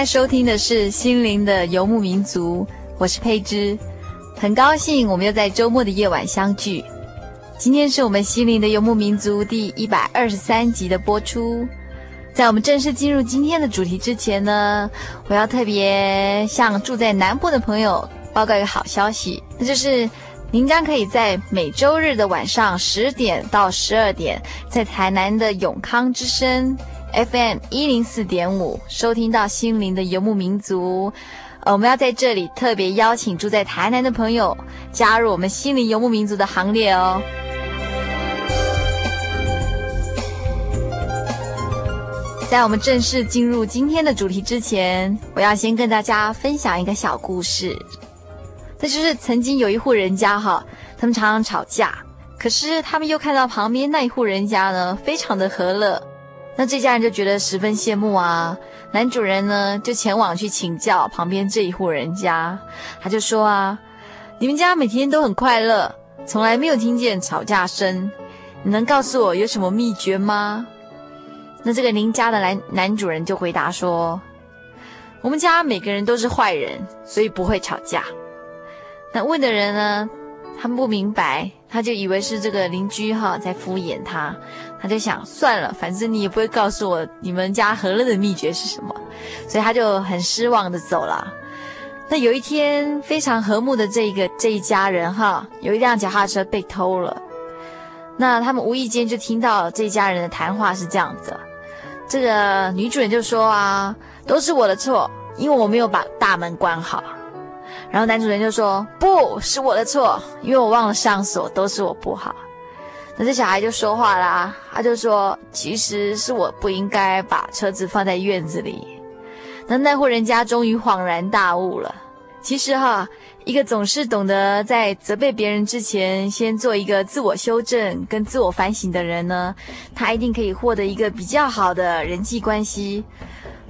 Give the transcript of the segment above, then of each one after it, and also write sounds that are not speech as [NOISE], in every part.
在收听的是《心灵的游牧民族》，我是佩芝，很高兴我们又在周末的夜晚相聚。今天是我们《心灵的游牧民族》第一百二十三集的播出。在我们正式进入今天的主题之前呢，我要特别向住在南部的朋友报告一个好消息，那就是您将可以在每周日的晚上十点到十二点，在台南的永康之声。FM 一零四点五，收听到心灵的游牧民族。呃，我们要在这里特别邀请住在台南的朋友加入我们心灵游牧民族的行列哦。在我们正式进入今天的主题之前，我要先跟大家分享一个小故事。这就是曾经有一户人家哈，他们常常吵架，可是他们又看到旁边那一户人家呢，非常的和乐。那这家人就觉得十分羡慕啊，男主人呢就前往去请教旁边这一户人家，他就说啊，你们家每天都很快乐，从来没有听见吵架声，你能告诉我有什么秘诀吗？那这个邻家的男男主人就回答说，我们家每个人都是坏人，所以不会吵架。那问的人呢，他们不明白，他就以为是这个邻居哈在敷衍他。他就想算了，反正你也不会告诉我你们家和乐的秘诀是什么，所以他就很失望的走了。那有一天，非常和睦的这个这一家人哈，有一辆脚踏车被偷了。那他们无意间就听到这一家人的谈话是这样子：这个女主人就说啊，都是我的错，因为我没有把大门关好。然后男主人就说，不是我的错，因为我忘了上锁，都是我不好。那这小孩就说话啦，他就说：“其实是我不应该把车子放在院子里。”那那户人家终于恍然大悟了。其实哈，一个总是懂得在责备别人之前，先做一个自我修正跟自我反省的人呢，他一定可以获得一个比较好的人际关系。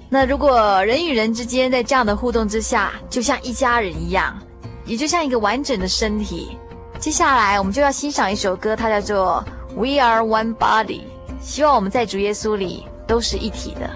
那如果人与人之间在这样的互动之下，就像一家人一样，也就像一个完整的身体。接下来我们就要欣赏一首歌，它叫做《We Are One Body》，希望我们在主耶稣里都是一体的。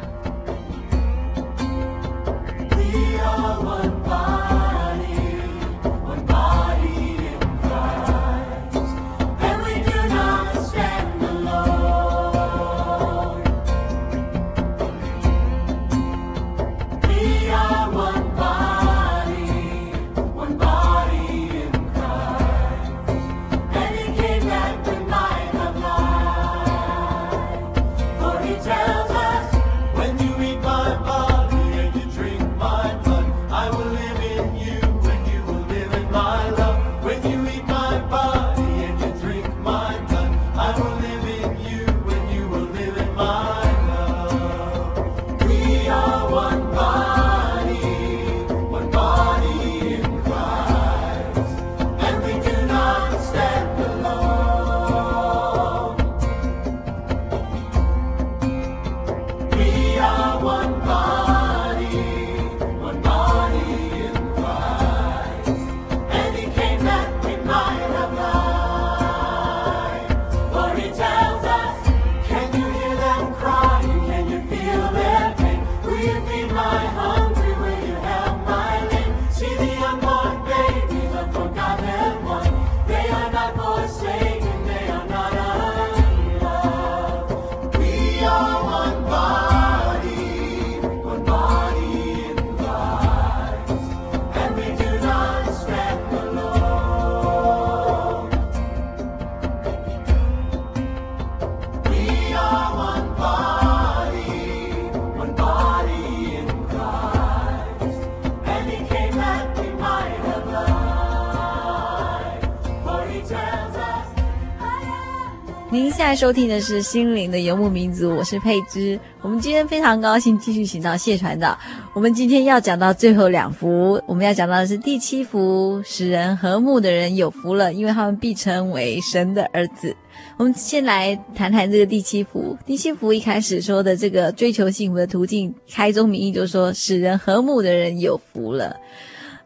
现在收听的是《心灵的游牧民族》，我是佩芝。我们今天非常高兴继续请到谢传道。我们今天要讲到最后两幅，我们要讲到的是第七幅“使人和睦的人有福了”，因为他们必称为神的儿子。我们先来谈谈这个第七幅。第七幅一开始说的这个追求幸福的途径，开宗明义就是说“使人和睦的人有福了”。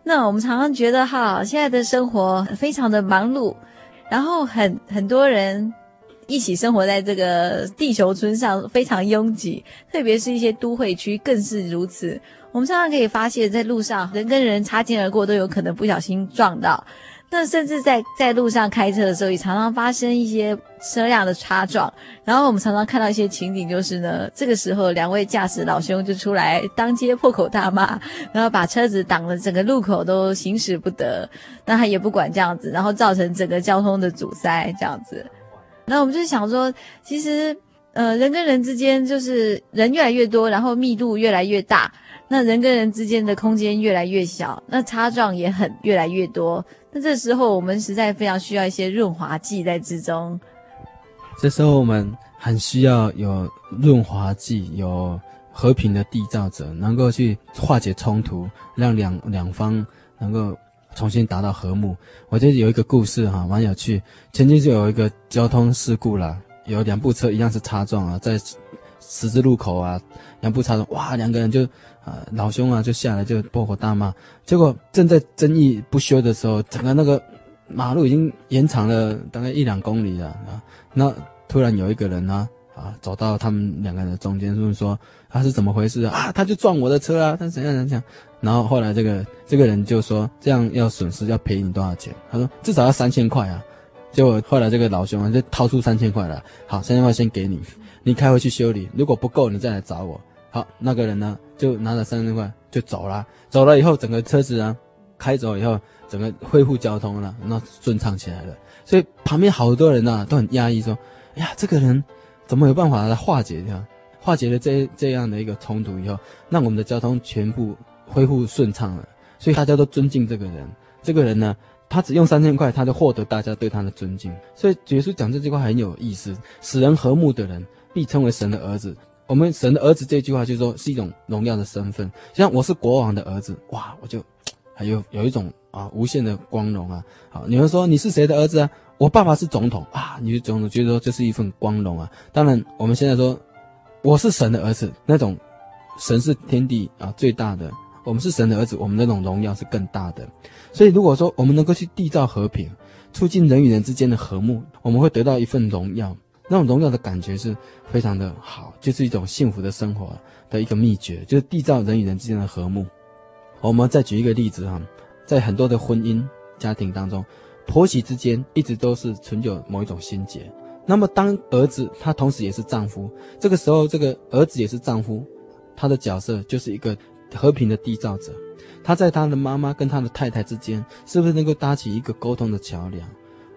那我们常常觉得哈，现在的生活非常的忙碌，然后很很多人。一起生活在这个地球村上，非常拥挤，特别是一些都会区更是如此。我们常常可以发现，在路上人跟人擦肩而过，都有可能不小心撞到。那甚至在在路上开车的时候，也常常发生一些车辆的擦撞。然后我们常常看到一些情景，就是呢，这个时候两位驾驶老兄就出来当街破口大骂，然后把车子挡了整个路口都行驶不得。那他也不管这样子，然后造成整个交通的阻塞，这样子。那我们就是想说，其实，呃，人跟人之间就是人越来越多，然后密度越来越大，那人跟人之间的空间越来越小，那擦撞也很越来越多。那这时候我们实在非常需要一些润滑剂在之中。这时候我们很需要有润滑剂，有和平的缔造者，能够去化解冲突，让两两方能够。重新达到和睦，我觉得有一个故事哈，蛮有趣。前期就有一个交通事故了，有两部车一样是擦撞啊，在十字路口啊，两部擦撞，哇，两个人就啊，老兄啊就下来就破口大骂，结果正在争议不休的时候，整个那个马路已经延长了大概一两公里了啊，那突然有一个人呢。啊，走到他们两个人的中间，就是说他是怎么回事啊？啊，他就撞我的车啊，他怎样怎样。然后后来这个这个人就说，这样要损失要赔你多少钱？他说至少要三千块啊。结果后来这个老兄啊就掏出三千块来，好，三千块先给你，你开回去修理，如果不够你再来找我。好，那个人呢就拿了三千块就走了，走了以后整个车子啊开走以后，整个恢复交通了，那顺畅起来了。所以旁边好多人呐、啊、都很压抑，说，哎呀，这个人。怎么有办法来化解掉？化解了这这样的一个冲突以后，那我们的交通全部恢复顺畅了。所以大家都尊敬这个人。这个人呢，他只用三千块，他就获得大家对他的尊敬。所以耶稣讲这句话很有意思：使人和睦的人，必称为神的儿子。我们神的儿子这句话就是说是一种荣耀的身份。像我是国王的儿子，哇，我就还有有一种啊无限的光荣啊。好，你们说你是谁的儿子啊？我爸爸是总统啊，你就总统觉得说这是一份光荣啊。当然，我们现在说我是神的儿子，那种神是天地啊最大的，我们是神的儿子，我们那种荣耀是更大的。所以，如果说我们能够去缔造和平，促进人与人之间的和睦，我们会得到一份荣耀。那种荣耀的感觉是非常的好，就是一种幸福的生活的一个秘诀，就是缔造人与人之间的和睦。我们再举一个例子哈，在很多的婚姻家庭当中。婆媳之间一直都是存有某一种心结。那么，当儿子他同时也是丈夫，这个时候，这个儿子也是丈夫，他的角色就是一个和平的缔造者。他在他的妈妈跟他的太太之间，是不是能够搭起一个沟通的桥梁？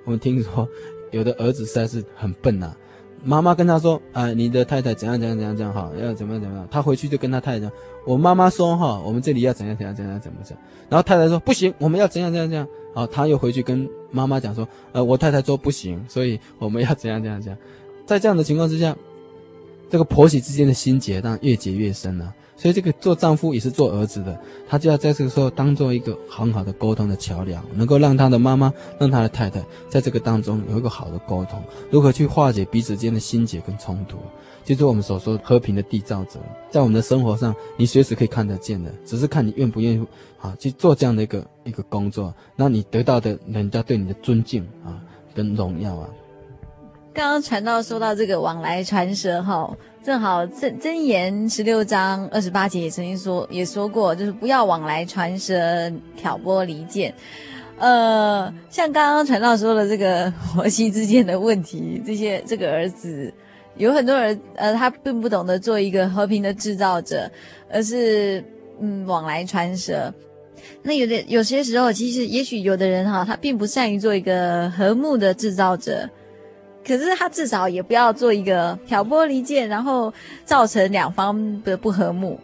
我们听说有的儿子实在是很笨呐、妈妈跟他说：“啊，你的太太怎样怎样怎样怎样哈，要怎么样怎么样。”他回去就跟他太太讲：“我妈妈说哈，我们这里要怎样怎样怎样怎么怎。”然后太太说：“不行，我们要怎样怎样怎样。”好，他又回去跟妈妈讲说：“呃，我太太说不行，所以我们要怎样怎样怎样。”在这样的情况之下，这个婆媳之间的心结当然越结越深了、所以这个做丈夫也是做儿子的，他就要在这个时候当做一个很好的沟通的桥梁，能够让他的妈妈、让他的太太在这个当中有一个好的沟通，如何去化解彼此间的心结跟冲突，就是我们所说和平的缔造者，在我们的生活上，你随时可以看得见的，只是看你愿不愿意啊去做这样的一个一个工作，那你得到的人家对你的尊敬啊跟荣耀啊。刚刚传道说到这个往来传舌哈。正好真真言十六章二十八节也曾经说也说过，就是不要往来传舌，挑拨离间。呃，像刚刚传道说的这个婆媳之间的问题，这些这个儿子有很多人呃，他并不懂得做一个和平的制造者，而是嗯往来传舌。那有的有些时候，其实也许有的人哈，他并不善于做一个和睦的制造者。可是他至少也不要做一个挑拨离间，然后造成两方的不和睦。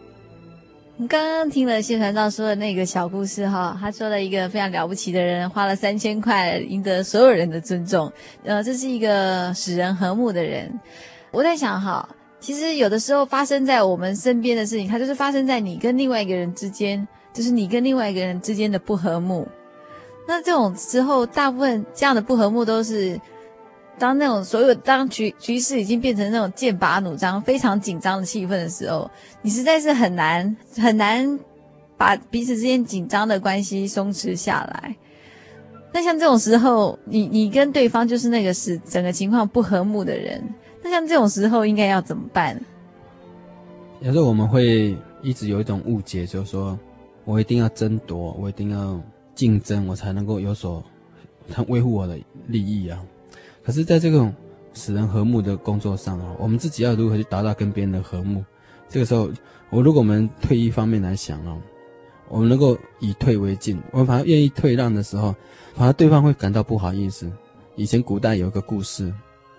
我们刚刚听了谢传道说的那个小故事哈，他说了一个非常了不起的人，花了三千块赢得所有人的尊重。呃，这是一个使人和睦的人。我在想哈，其实有的时候发生在我们身边的事情，它就是发生在你跟另外一个人之间，就是你跟另外一个人之间的不和睦。那这种时候，大部分这样的不和睦都是。当那种所有当局局势已经变成那种剑拔弩张、非常紧张的气氛的时候，你实在是很难很难把彼此之间紧张的关系松弛下来。那像这种时候，你你跟对方就是那个是整个情况不和睦的人，那像这种时候应该要怎么办？有时候我们会一直有一种误解，就是说我一定要争夺，我一定要竞争，我才能够有所 [LAUGHS] 维护我的利益啊。可是，在这种使人和睦的工作上啊，我们自己要如何去达到跟别人的和睦？这个时候，我如果我们退一方面来想啊，我们能够以退为进，我们反而愿意退让的时候，反而对方会感到不好意思。以前古代有一个故事，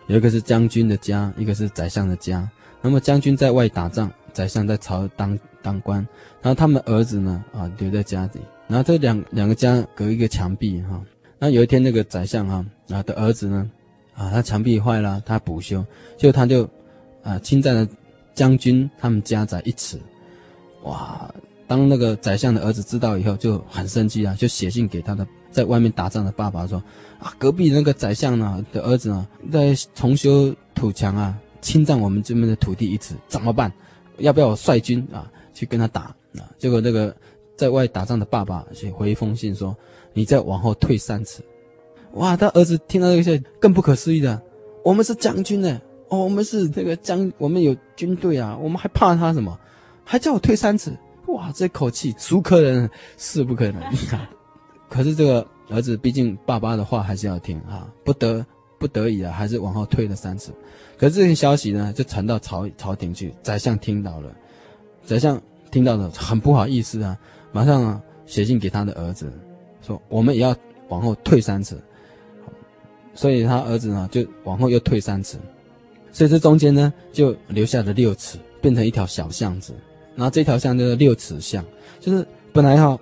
有一个是将军的家，一个是宰相的家。那么将军在外打仗，宰相在朝当当官，然后他们儿子呢啊留在家里，然后这两两个家隔一个墙壁哈。那有一天那个宰相哈啊的儿子呢。啊，他墙壁坏了，他补修，就他就，啊，侵占了将军他们家宅一尺，哇！当那个宰相的儿子知道以后，就很生气啊，就写信给他的在外面打仗的爸爸说，啊，隔壁那个宰相呢的儿子呢，在重修土墙啊，侵占我们这边的土地一尺，怎么办？要不要我率军啊去跟他打？啊，结果那个在外打仗的爸爸写回一封信说，你再往后退三尺。哇！他儿子听到这些更不可思议的，我们是将军呢，哦，我们是这个将，我们有军队啊，我们还怕他什么？还叫我退三尺？哇！这口气，孰可忍，是不可忍。[LAUGHS] 可是这个儿子毕竟爸爸的话还是要听啊，不得不得已啊，还是往后退了三尺。可是这些消息呢，就传到朝朝廷去，宰相听到了，宰相听到了很不好意思啊，马上啊写信给他的儿子，说我们也要往后退三尺。所以他儿子呢，就往后又退三尺，所以这中间呢，就留下了六尺，变成一条小巷子。然后这条巷就是六尺巷，就是本来哈，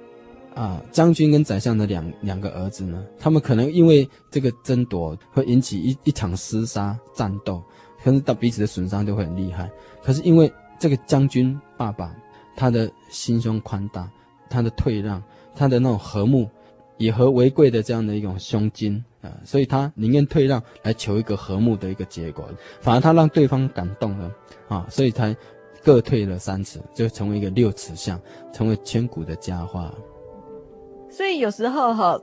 啊，将军跟宰相的两两个儿子呢，他们可能因为这个争夺会引起一一场厮杀战斗，可是到彼此的损伤就会很厉害。可是因为这个将军爸爸，他的心胸宽大，他的退让，他的那种和睦，以和为贵的这样的一种胸襟啊。所以他宁愿退让来求一个和睦的一个结果，反而他让对方感动了啊，所以才各退了三尺，就成为一个六尺巷，成为千古的佳话。所以有时候哈，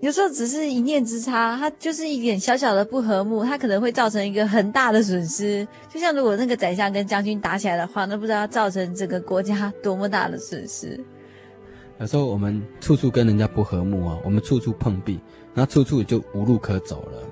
有时候只是一念之差，它就是一点小小的不和睦，它可能会造成一个很大的损失。就像如果那个宰相跟将军打起来的话，那不知道造成整个国家多么大的损失。有时候我们处处跟人家不和睦啊，我们处处碰壁。那处处就无路可走了。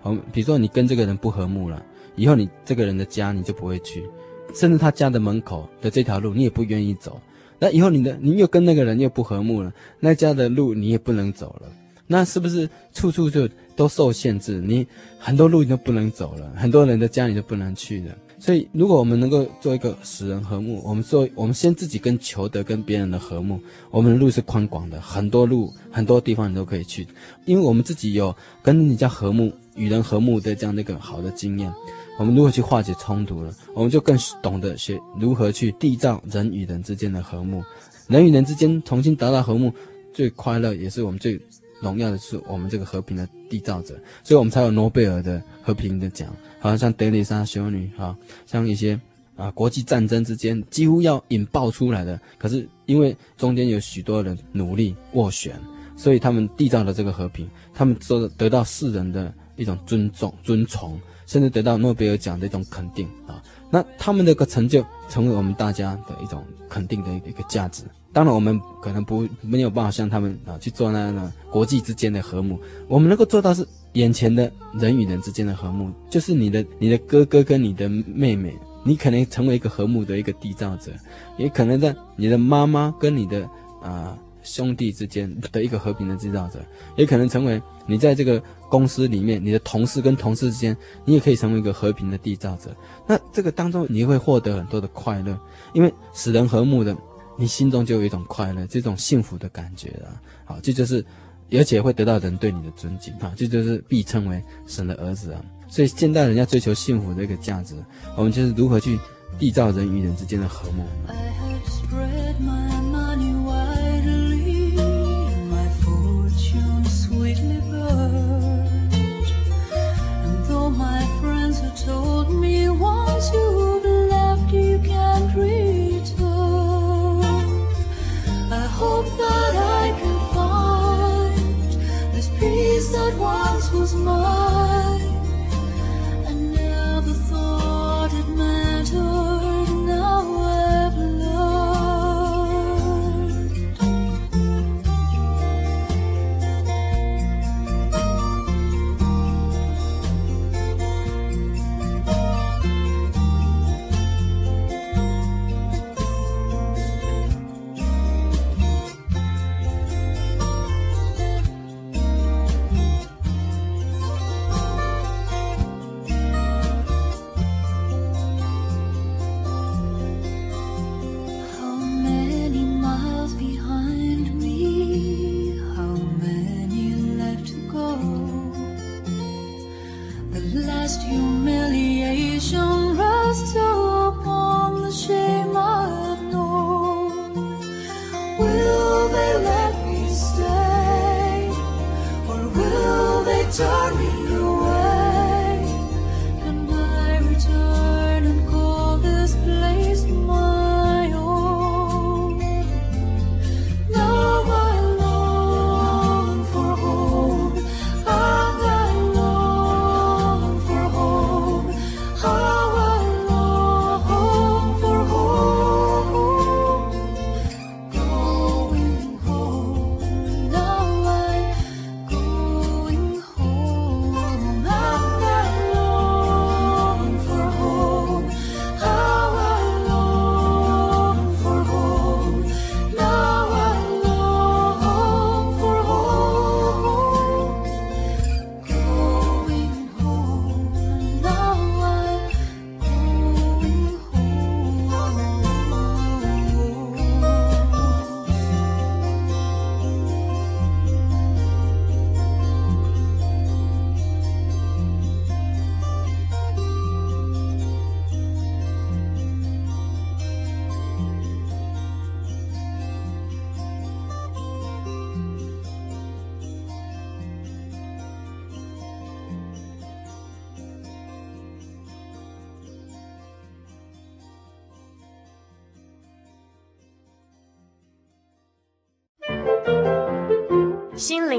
我们，比如说你跟这个人不和睦了，以后你这个人的家你就不会去，甚至他家的门口的这条路你也不愿意走。那以后你的你又跟那个人又不和睦了，那家的路你也不能走了。那是不是处处就都受限制？你很多路你都不能走了，很多人的家你都不能去了。所以，如果我们能够做一个使人和睦，我们做，我们先自己跟求得跟别人的和睦，我们的路是宽广的，很多路，很多地方你都可以去，因为我们自己有跟人家和睦、与人和睦的这样的一个好的经验，我们如何去化解冲突了，我们就更懂得学如何去缔造人与人之间的和睦，人与人之间重新达到和睦，最快乐也是我们最。荣耀的是我们这个和平的缔造者，所以我们才有诺贝尔的和平的奖。好像像德蕾莎修女，哈，像一些啊国际战争之间几乎要引爆出来的，可是因为中间有许多人努力斡旋，所以他们缔造了这个和平，他们得得到世人的一种尊重、尊崇，甚至得到诺贝尔奖的一种肯定啊。那他们的一个成就，成为我们大家的一种肯定的一个价值。当然，我们可能不没有办法像他们啊去做那样的国际之间的和睦。我们能够做到是眼前的人与人之间的和睦，就是你的你的哥哥跟你的妹妹，你可能成为一个和睦的一个缔造者，也可能在你的妈妈跟你的啊兄弟之间的一个和平的制造者，也可能成为你在这个公司里面你的同事跟同事之间，你也可以成为一个和平的缔造者。那这个当中你会获得很多的快乐，因为使人和睦的。你心中就有一种快乐，这种幸福的感觉啊。好，这就是，而且会得到人对你的尊敬啊，这就是必称为神的儿子啊。所以现代人要追求幸福的一个价值，我们就是如何去缔造人与人之间的和睦。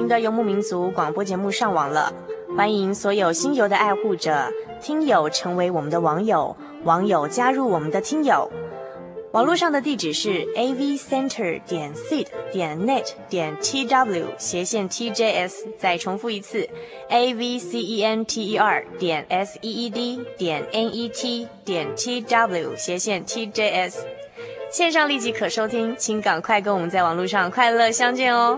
的游牧民族广播节目上网了，欢迎所有新游的爱护者、听友成为我们的网友，网友加入我们的听友。网络上的地址是 a v center 点 seed 点 net 点 t w 斜线 t j s，再重复一次 a v c e n t e r 点 s e e d 点 n e t 点 t w 斜线 t j s。线上立即可收听，请赶快跟我们在网络上快乐相见哦。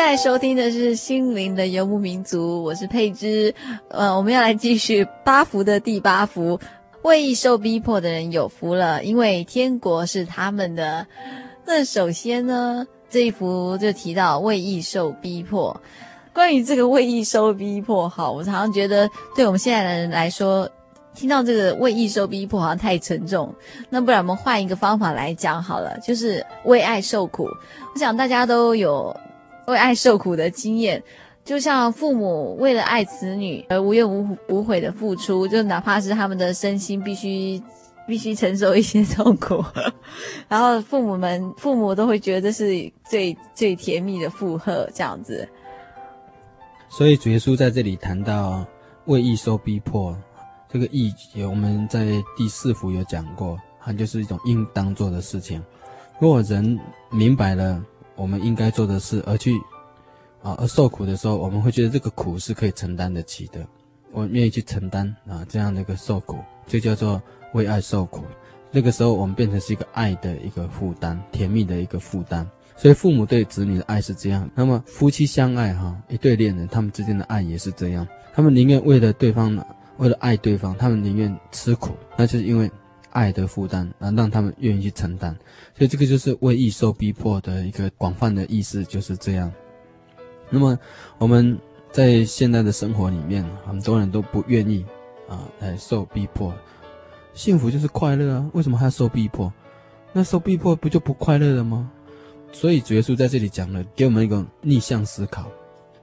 现在收听的是《心灵的游牧民族》，我是佩芝。呃，我们要来继续八福的第八福，为义受逼迫的人有福了，因为天国是他们的。那首先呢，这一幅就提到为义受逼迫。关于这个为义受逼迫，哈，我常常觉得，对我们现在的人来说，听到这个为义受逼迫好像太沉重。那不然我们换一个方法来讲好了，就是为爱受苦。我想大家都有。为爱受苦的经验，就像父母为了爱子女而无怨无无悔的付出，就哪怕是他们的身心必须必须承受一些痛苦，[LAUGHS] 然后父母们父母都会觉得这是最最甜蜜的负荷，这样子。所以主耶稣在这里谈到为义受逼迫，这个义有我们在第四幅有讲过，它就是一种应当做的事情。如果人明白了我们应该做的事，而去啊而受苦的时候，我们会觉得这个苦是可以承担得起的，我愿意去承担啊这样的一个受苦，就叫做为爱受苦。那个时候我们变成是一个爱的一个负担，甜蜜的一个负担。所以父母对子女的爱是这样，那么夫妻相爱哈，一对恋人他们之间的爱也是这样，他们宁愿为了对方，为了爱对方，他们宁愿吃苦，那就是因为爱的负担，啊，让他们愿意去承担。所以这个就是为义受逼迫的一个广泛的意思，就是这样。那么我们在现在的生活里面，很多人都不愿意啊来受逼迫，幸福就是快乐啊，为什么还要受逼迫？那受逼迫不就不快乐了吗？所以主耶稣在这里讲了，给我们一个逆向思考。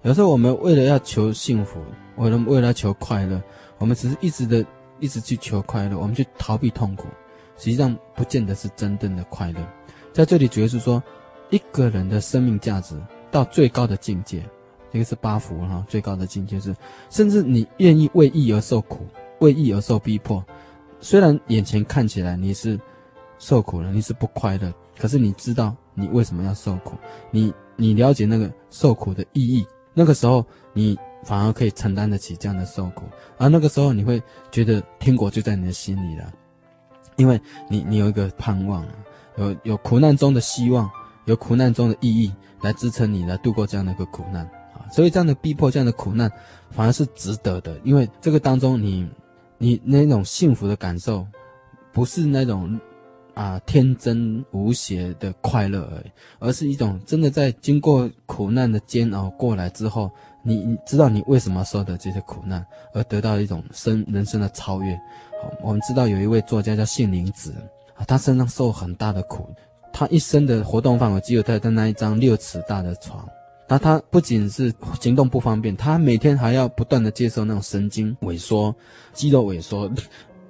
有时候我们为了要求幸福，为了为了求快乐，我们只是一直的一直去求快乐，我们去逃避痛苦，实际上不见得是真正的快乐。在这里主要是说，一个人的生命价值到最高的境界，这个是八福哈，最高的境界是，甚至你愿意为义而受苦，为义而受逼迫，虽然眼前看起来你是受苦了，你是不快乐，可是你知道。你为什么要受苦？你你了解那个受苦的意义，那个时候你反而可以承担得起这样的受苦，而那个时候你会觉得天国就在你的心里了，因为你你有一个盼望，有有苦难中的希望，有苦难中的意义来支撑你来度过这样的一个苦难。啊，所以这样的逼迫，这样的苦难反而是值得的，因为这个当中你你那种幸福的感受，不是那种。啊，天真无邪的快乐而已，而是一种真的在经过苦难的煎熬过来之后，你你知道你为什么受的这些苦难，而得到一种生人生的超越。好，我们知道有一位作家叫谢林子，啊，他身上受很大的苦，他一生的活动范围只有他的那一张六尺大的床，那他不仅是行动不方便，他每天还要不断的接受那种神经萎缩、肌肉萎缩，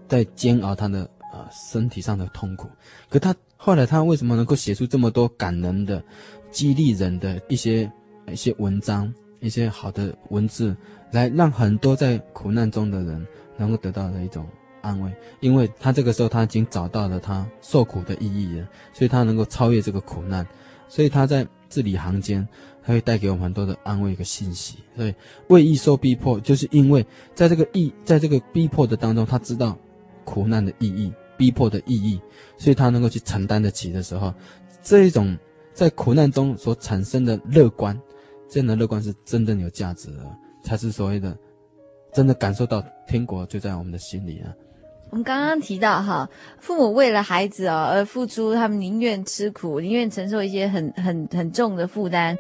在煎熬他的。啊，身体上的痛苦，可他后来他为什么能够写出这么多感人的、激励人的一些一些文章、一些好的文字，来让很多在苦难中的人能够得到的一种安慰？因为他这个时候他已经找到了他受苦的意义了，所以他能够超越这个苦难，所以他在字里行间，他会带给我们很多的安慰一个信息。所以为义受逼迫，就是因为在这个义，在这个逼迫的当中，他知道苦难的意义。逼迫的意义，所以他能够去承担得起的时候，这一种在苦难中所产生的乐观，这样的乐观是真正有价值的，才是所谓的真的感受到天国就在我们的心里啊。我们刚刚提到哈，父母为了孩子啊而付出，他们宁愿吃苦，宁愿承受一些很很很重的负担。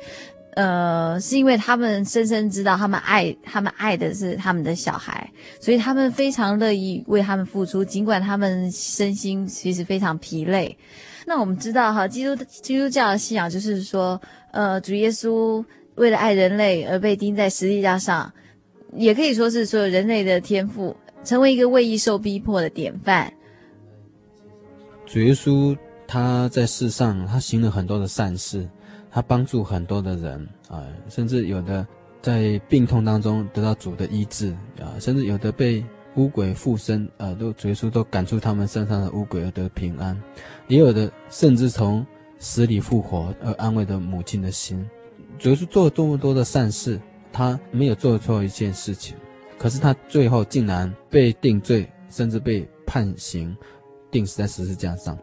呃，是因为他们深深知道，他们爱他们爱的是他们的小孩，所以他们非常乐意为他们付出，尽管他们身心其实非常疲累。那我们知道哈，基督基督教的信仰就是说，呃，主耶稣为了爱人类而被钉在十字架上，也可以说是所有人类的天赋，成为一个为义受逼迫的典范。主耶稣他在世上，他行了很多的善事。他帮助很多的人啊，甚至有的在病痛当中得到主的医治啊，甚至有的被污鬼附身啊，都主耶稣都赶出他们身上的污鬼而得平安，也有的甚至从死里复活而安慰的母亲的心。主耶稣做了这么多的善事，他没有做错一件事情，可是他最后竟然被定罪，甚至被判刑，定死在十字架上。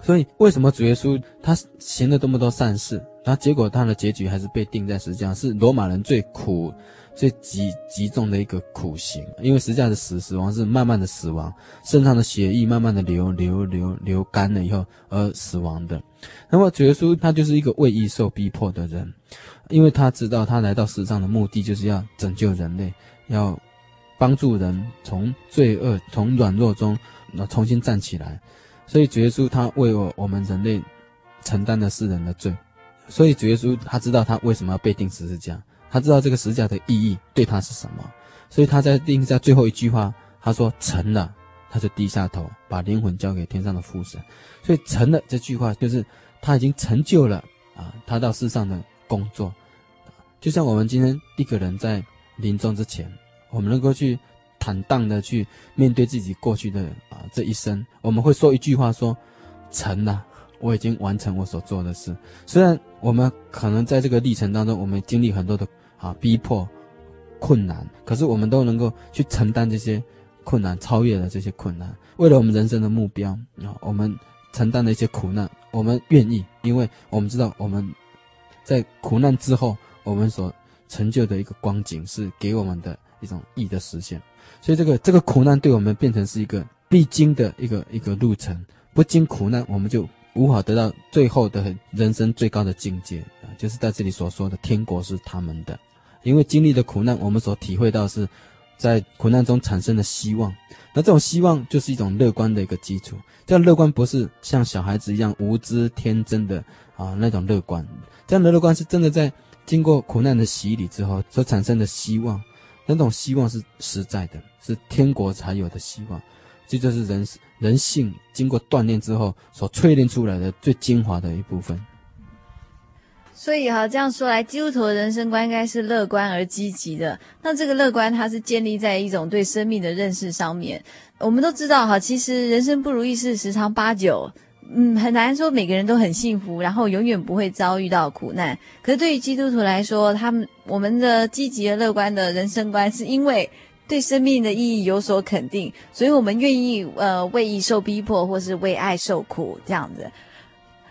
所以，为什么主耶稣他行了这么多善事？然后结果他的结局还是被钉在十字架上，是罗马人最苦、最极极重的一个苦刑。因为十字架的死死亡是慢慢的死亡，身上的血液慢慢的流流流流干了以后而死亡的。那么主耶稣他就是一个为义受逼迫的人，因为他知道他来到世上的目的就是要拯救人类，要帮助人从罪恶、从软弱中重新站起来。所以主耶稣他为我我们人类承担的世人的罪。所以主耶稣他知道他为什么要被钉十字架，他知道这个十字架的意义对他是什么，所以他在定下最后一句话，他说成了，他就低下头，把灵魂交给天上的父神。所以成了这句话就是他已经成就了啊，他到世上的工作。就像我们今天一个人在临终之前，我们能够去坦荡的去面对自己过去的啊这一生，我们会说一句话说成了。我已经完成我所做的事。虽然我们可能在这个历程当中，我们经历很多的啊逼迫、困难，可是我们都能够去承担这些困难，超越了这些困难，为了我们人生的目标啊，我们承担了一些苦难，我们愿意，因为我们知道我们在苦难之后，我们所成就的一个光景是给我们的一种义的实现。所以这个这个苦难对我们变成是一个必经的一个一个路程，不经苦难，我们就。无法得到最后的人生最高的境界啊，就是在这里所说的天国是他们的。因为经历的苦难，我们所体会到是在苦难中产生的希望。那这种希望就是一种乐观的一个基础。这样乐观不是像小孩子一样无知天真的啊那种乐观，这样的乐观是真的在经过苦难的洗礼之后所产生的希望。那种希望是实在的，是天国才有的希望。这就是人人性经过锻炼之后所淬炼出来的最精华的一部分。所以哈，这样说来，基督徒的人生观应该是乐观而积极的。那这个乐观，它是建立在一种对生命的认识上面。我们都知道哈，其实人生不如意事十常八九，嗯，很难说每个人都很幸福，然后永远不会遭遇到苦难。可是对于基督徒来说，他们我们的积极的乐观的人生观，是因为。对生命的意义有所肯定，所以我们愿意呃为义受逼迫，或是为爱受苦这样子。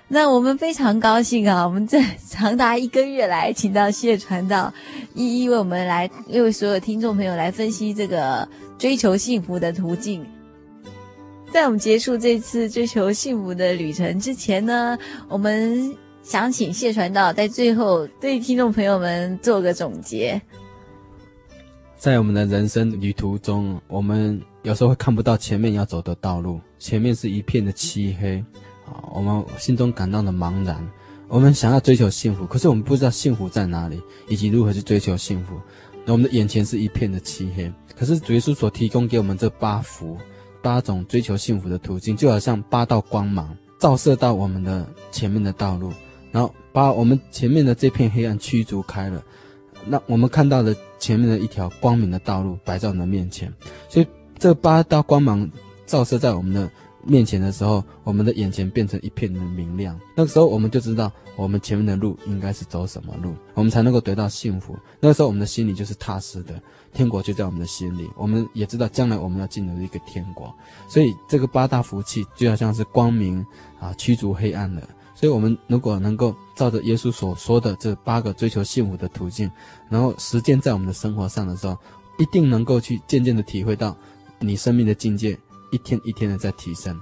那我们非常高兴啊，我们这 [LAUGHS] 长达一个月来，请到谢传道一一为我们来为所有听众朋友来分析这个追求幸福的途径。在我们结束这次追求幸福的旅程之前呢，我们想请谢传道在最后对听众朋友们做个总结。在我们的人生旅途中，我们有时候会看不到前面要走的道路，前面是一片的漆黑，啊，我们心中感到的茫然。我们想要追求幸福，可是我们不知道幸福在哪里，以及如何去追求幸福。那我们的眼前是一片的漆黑，可是主耶稣所提供给我们这八幅、八种追求幸福的途径，就好像八道光芒，照射到我们的前面的道路，然后把我们前面的这片黑暗驱逐开了。那我们看到的前面的一条光明的道路摆在我们面前，所以这八道光芒照射在我们的面前的时候，我们的眼前变成一片的明亮。那个时候我们就知道我们前面的路应该是走什么路，我们才能够得到幸福。那个时候我们的心里就是踏实的，天国就在我们的心里。我们也知道将来我们要进入一个天国，所以这个八大福气就好像是光明啊，驱逐黑暗的。所以，我们如果能够照着耶稣所说的这八个追求幸福的途径，然后实践在我们的生活上的时候，一定能够去渐渐的体会到，你生命的境界一天一天的在提升。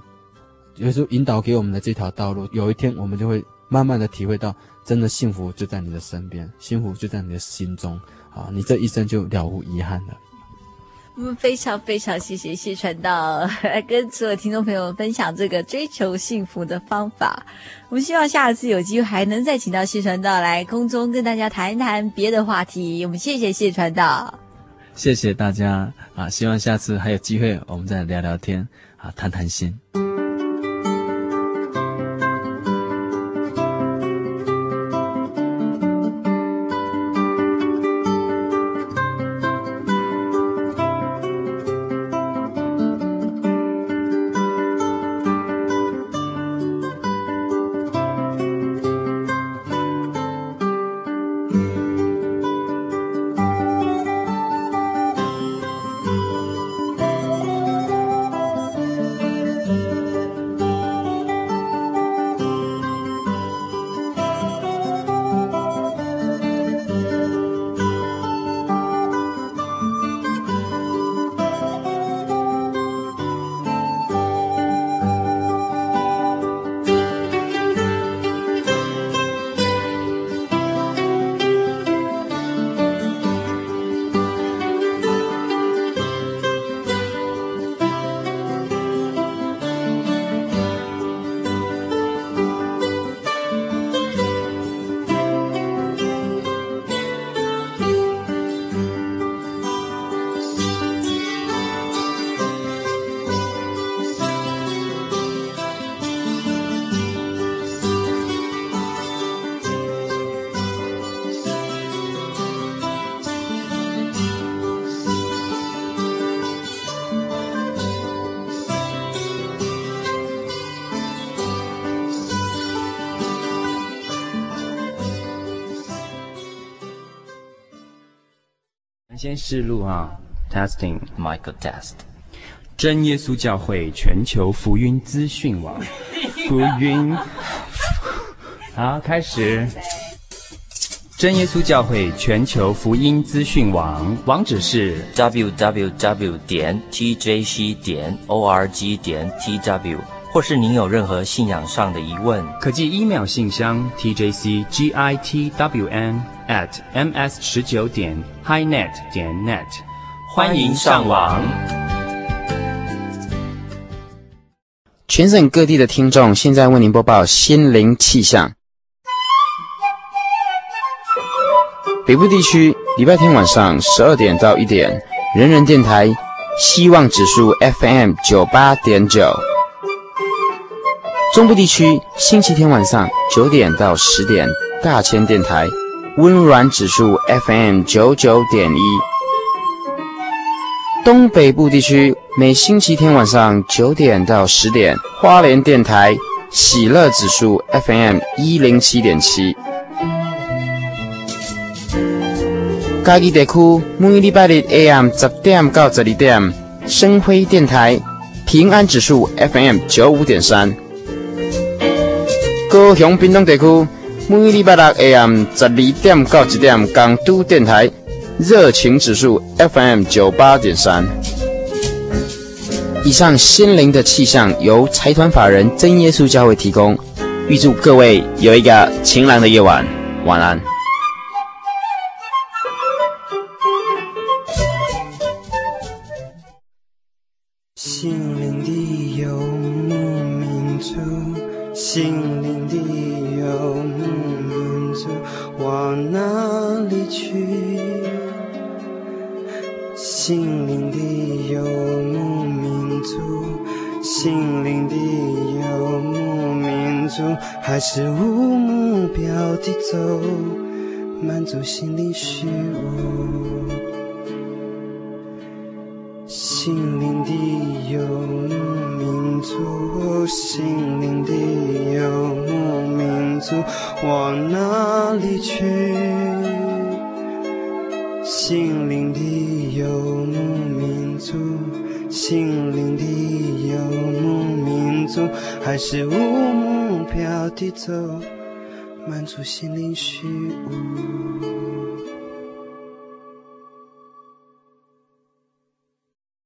耶稣引导给我们的这条道路，有一天我们就会慢慢的体会到，真的幸福就在你的身边，幸福就在你的心中啊！你这一生就了无遗憾了。我们非常非常谢谢谢传道来 [LAUGHS] 跟所有听众朋友分享这个追求幸福的方法。我们希望下次有机会还能再请到谢传道来空中跟大家谈一谈别的话题。我们谢谢谢传道，谢谢大家啊！希望下次还有机会我们再聊聊天啊，谈谈心。先试录啊，testing Michael test。真耶稣教会全球福音资讯网，[LAUGHS] 福音。好，开始。真耶稣教会全球福音资讯网网址是 www 点 tjc 点 org 点 tw，或是您有任何信仰上的疑问，可寄 email 信箱 tjcgitwn at ms 十九点 highnet 点 net，欢迎上网。全省各地的听众，现在为您播报心灵气象。北部地区礼拜天晚上十二点到一点，人人电台希望指数 FM 九八点九。中部地区星期天晚上九点到十点，大千电台温软指数 FM 九九点一。东北部地区每星期天晚上九点到十点，花莲电台喜乐指数 FM 一零七点七。嘉义地区每礼拜日 AM 十点到十二点，生辉电台平安指数 FM 九五点三。高雄屏东地区每礼拜六 AM 十二点到一点，港都电台热情指数 FM 九八点三。以上心灵的气象由财团法人真耶稣教会提供，预祝各位有一个晴朗的夜晚，晚安。还是无目标地走，满足心灵虚无。心灵的游牧民族，心灵的游牧民族，往哪里去？心灵的游牧民族，心灵的游牧民族，还是无。地走，满足心灵虚无。